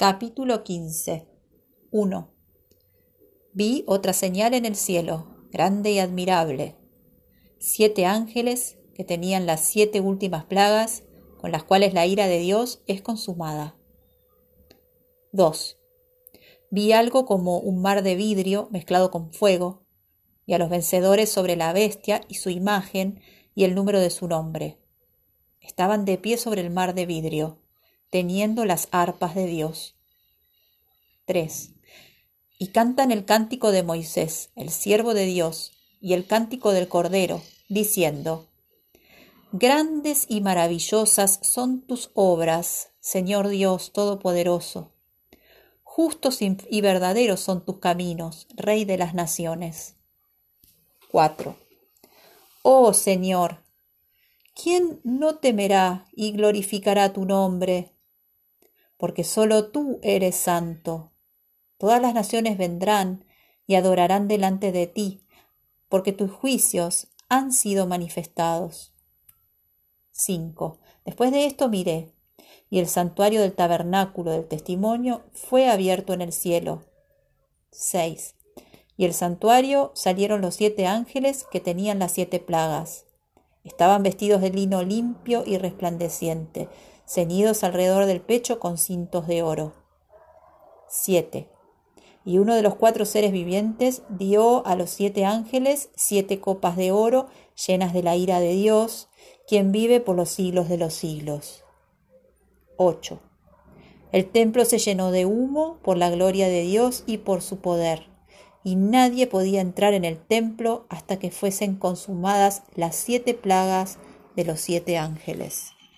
Capítulo 15 1. Vi otra señal en el cielo, grande y admirable. Siete ángeles que tenían las siete últimas plagas, con las cuales la ira de Dios es consumada. 2. Vi algo como un mar de vidrio mezclado con fuego, y a los vencedores sobre la bestia y su imagen y el número de su nombre. Estaban de pie sobre el mar de vidrio teniendo las arpas de Dios. 3. Y cantan el cántico de Moisés, el siervo de Dios, y el cántico del Cordero, diciendo, Grandes y maravillosas son tus obras, Señor Dios Todopoderoso. Justos y verdaderos son tus caminos, Rey de las naciones. 4. Oh Señor, ¿quién no temerá y glorificará tu nombre? Porque solo tú eres santo. Todas las naciones vendrán y adorarán delante de ti, porque tus juicios han sido manifestados. 5. Después de esto miré, y el santuario del tabernáculo del testimonio fue abierto en el cielo. 6. Y el santuario salieron los siete ángeles que tenían las siete plagas. Estaban vestidos de lino limpio y resplandeciente, ceñidos alrededor del pecho con cintos de oro. 7. Y uno de los cuatro seres vivientes dio a los siete ángeles siete copas de oro llenas de la ira de Dios, quien vive por los siglos de los siglos. 8. El templo se llenó de humo por la gloria de Dios y por su poder, y nadie podía entrar en el templo hasta que fuesen consumadas las siete plagas de los siete ángeles.